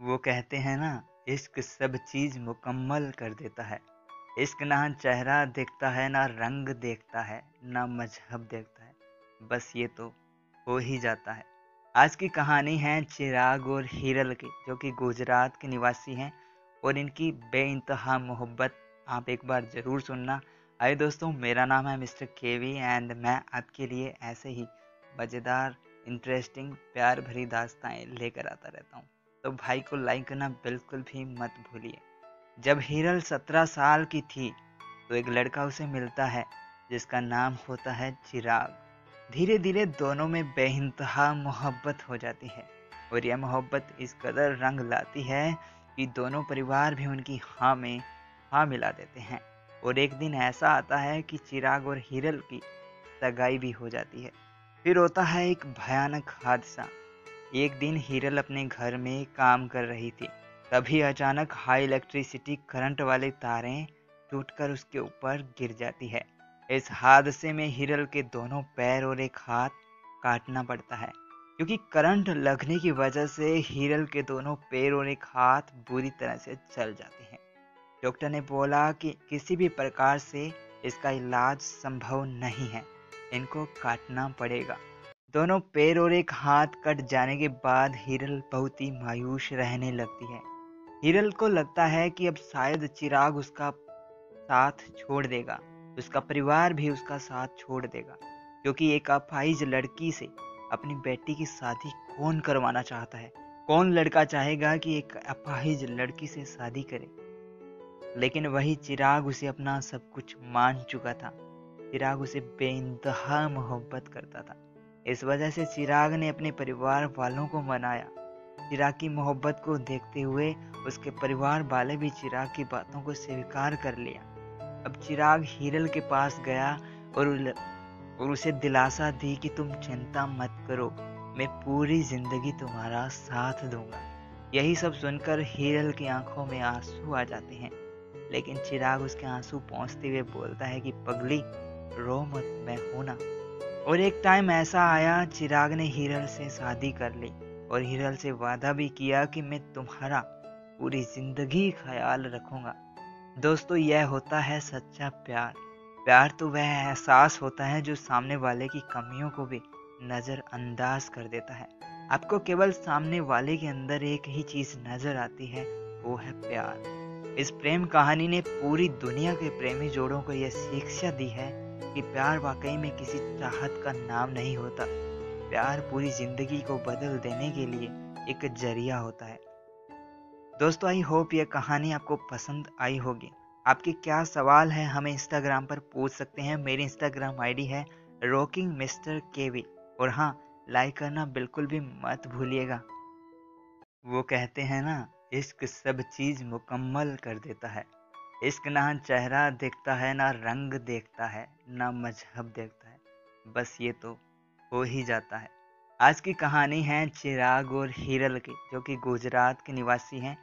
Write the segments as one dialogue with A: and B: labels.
A: वो कहते हैं ना, इश्क सब चीज़ मुकम्मल कर देता है। इश्क ना चेहरा देखता है, ना रंग देखता है, ना मज़हब देखता है। बस ये तो हो ही जाता है। आज की कहानी है चिराग और हिरल की, जो कि गुजरात के निवासी हैं और इनकी बे इंतहा मोहब्बत आप एक बार ज़रूर सुनना। आइए दोस्तों, मेरा नाम है मिस्टर केवी एंड मैं आपके लिए ऐसे ही मज़ेदार, इंटरेस्टिंग, प्यार भरी दास्ताएँ लेकर आता रहता हूँ। तो भाई को लाइक करना बिल्कुल भी मत भूलिए। जब हिरल सत्रह साल की थी तो एक लड़का उसे मिलता है, जिसका नाम होता है चिराग। धीरे धीरे दोनों में बेइंतहा मोहब्बत हो जाती है, और यह मोहब्बत इस कदर रंग लाती है कि दोनों परिवार भी उनकी हाँ में हाँ मिला देते हैं। और एक दिन ऐसा आता है कि चिराग और हिरल की सगाई भी हो जाती है। फिर होता है एक भयानक हादसा। एक दिन हिरल अपने घर में काम कर रही थी। तभी अचानक हाई इलेक्ट्रिसिटी करंट वाले तारें टूटकर उसके ऊपर गिर जाती है। इस हादसे में हिरल के दोनों पैर और एक हाथ काटना पड़ता है, क्योंकि करंट लगने की वजह से हिरल के दोनों पैर और एक हाथ बुरी तरह से चल जाते हैं। डॉक्टर ने बोला कि किसी भी प्रकार से इसका इलाज संभव नहीं है, इनको काटना पड़ेगा। दोनों पैर और एक हाथ कट जाने के बाद हिरल बहुत ही मायूस रहने लगती है। हिरल को लगता है कि अब शायद चिराग उसका साथ छोड़ देगा। उसका परिवार भी उसका साथ छोड़ देगा, क्योंकि एक अफाइज लड़की से अपनी बेटी की शादी कौन करवाना चाहता है? कौन लड़का चाहेगा कि एक अपाहिज लड़की से शादी करे? लेकिन वही चिराग उसे अपना सब कुछ मान चुका था। चिराग उसे बेइंतहा मोहब्बत करता था। इस वजह से चिराग ने अपने परिवार वालों को मनाया। चिराग की मोहब्बत को देखते हुए उसके परिवार वाले भी चिराग की बातों को स्वीकार कर लिया। अब चिराग हिरल के पास गया और और उसे दिलासा दी कि तुम चिंता मत करो, मैं पूरी ज़िंदगी तुम्हारा साथ दूँगा। यही सब सुनकर हिरल की आँखों में आँसू आ जाते हैं। लेकिन चिराग उसके आँसू पहुँचते हुए बोलता है कि, पगली, रो मत, मैं हूँ ना। और एक टाइम ऐसा आया, चिराग ने हिरल से शादी कर ली और हिरल से वादा भी किया कि मैं तुम्हारा पूरी ज़िंदगी ख्याल रखूँगा। दोस्तों, यह होता है सच्चा प्यार। प्यार तो वह एहसास होता है जो सामने वाले की कमियों को भी नज़रअंदाज कर देता है। आपको केवल सामने वाले के अंदर एक ही चीज़ नज़र आती है, वो है प्यार। इस प्रेम कहानी ने पूरी दुनिया के प्रेमी जोड़ों को यह शिक्षा दी है कि प्यार वाकई में किसी चाहत का नाम नहीं होता। प्यार पूरी ज़िंदगी को बदल देने के लिए एक ज़रिया होता है। दोस्तों, आई होप यह कहानी आपको पसंद आई होगी। आपके क्या सवाल है, हमें इंस्टाग्राम पर पूछ सकते हैं। मेरी इंस्टाग्राम आईडी है रॉकिंग मिस्टर केवी और हाँ लाइक करना बिल्कुल भी मत भूलिएगा। वो कहते हैं ना, इश्क सब चीज़ मुकम्मल कर देता है। इश्क ना चेहरा देखता है, ना रंग देखता है, ना मज़हब देखता है। बस ये तो हो ही जाता है। आज की कहानी है चिराग और हिरल की, जो कि गुजरात के निवासी हैं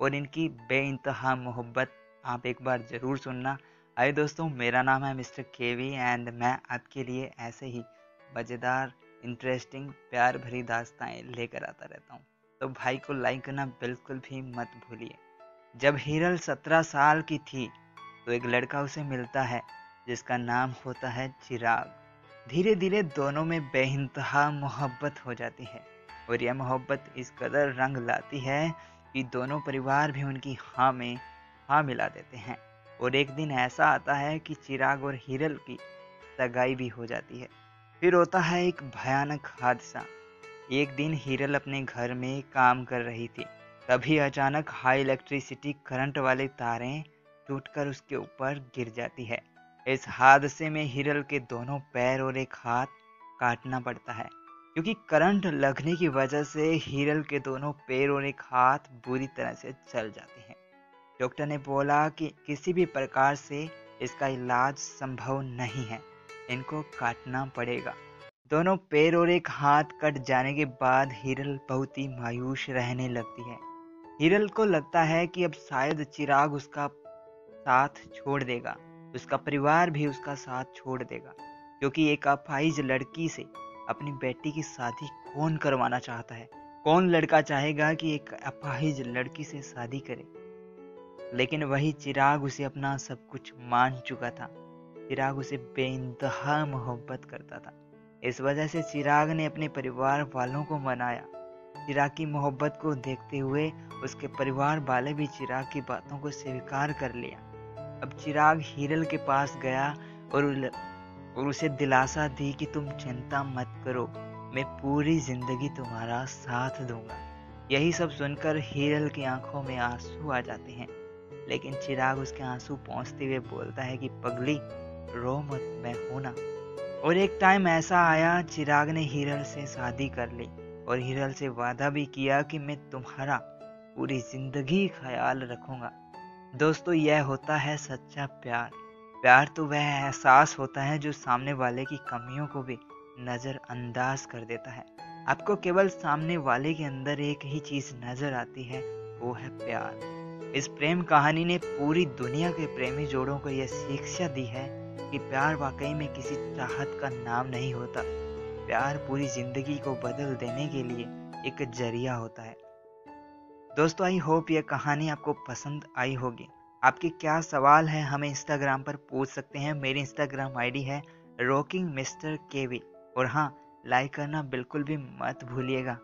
A: और इनकी बे इंतहा मोहब्बत आप एक बार ज़रूर सुनना। आइए दोस्तों, मेरा नाम है मिस्टर केवी एंड मैं आपके लिए ऐसे ही मज़ेदार, इंटरेस्टिंग, प्यार भरी दास्ताएँ लेकर आता रहता हूँ। तो भाई को लाइक करना बिल्कुल भी मत भूलिए। जब हिरल सत्रह साल की थी तो एक लड़का उसे मिलता है, जिसका नाम होता है चिराग। धीरे धीरे दोनों में बेइंतहा मोहब्बत हो जाती है, और यह मोहब्बत इस कदर रंग लाती है कि दोनों परिवार भी उनकी हाँ में हाँ मिला देते हैं। और एक दिन ऐसा आता है कि चिराग और हिरल की सगाई भी हो जाती है। फिर होता है एक भयानक हादसा। एक दिन हिरल अपने घर में काम कर रही थी। तभी अचानक हाई इलेक्ट्रिसिटी करंट वाले तारें टूटकर उसके ऊपर गिर जाती है। इस हादसे में हिरल के दोनों पैर और एक हाथ काटना पड़ता है, क्योंकि करंट लगने की वजह से हिरल के दोनों पैर और एक हाथ बुरी तरह से चल जाते हैं। डॉक्टर ने बोला कि किसी भी प्रकार से इसका इलाज संभव नहीं है, इनको काटना पड़ेगा। दोनों पैर और एक हाथ कट जाने के बाद हिरल बहुत ही मायूस रहने लगती है। हिरल को लगता है कि अब शायद चिराग उसका साथ छोड़ देगा। उसका परिवार भी उसका साथ छोड़ देगा, क्योंकि एक अफाइज लड़की से अपनी बेटी की शादी कौन करवाना चाहता है? कौन लड़का चाहेगा कि एक अपाहिज लड़की से शादी करे? लेकिन वही चिराग उसे अपना सब कुछ मान चुका था। चिराग उसे बेइंतहा मोहब्बत करता था। इस वजह से चिराग ने अपने परिवार वालों को मनाया। चिराग की मोहब्बत को देखते हुए उसके परिवार वाले भी चिराग की बातों को स्वीकार कर लिया। अब चिराग हीरल के पास गया और और उसे दिलासा दी कि तुम चिंता मत करो, मैं पूरी ज़िंदगी तुम्हारा साथ दूँगा। यही सब सुनकर हीरल की आँखों में आँसू आ जाते हैं। लेकिन चिराग उसके आँसू पहुँचते हुए बोलता है कि, पगली, रो मत, मैं हूँ ना। और एक टाइम ऐसा आया, चिराग ने हीरल से शादी कर ली। और हिरल से वादा भी किया कि मैं तुम्हारा पूरी ज़िंदगी ख्याल रखूँगा। दोस्तों, यह होता है सच्चा प्यार। प्यार तो वह एहसास होता है जो सामने वाले की कमियों को भी नज़रअंदाज कर देता है। आपको केवल सामने वाले के अंदर एक ही चीज़ नज़र आती है, वो है प्यार। इस प्रेम कहानी ने पूरी दुनिया के प्रेमी जोड़ों को यह शिक्षा दी है कि प्यार वाकई में किसी चाहत का नाम नहीं होता। प्यार पूरी ज़िंदगी को बदल देने के लिए एक ज़रिया होता है। दोस्तों आई होप यह कहानी आपको पसंद आई होगी। आपके क्या सवाल है, हमें इंस्टाग्राम पर पूछ सकते हैं। मेरी इंस्टाग्राम आईडी है रॉकिंग मिस्टर केवी और हाँ लाइक करना बिल्कुल भी मत भूलिएगा।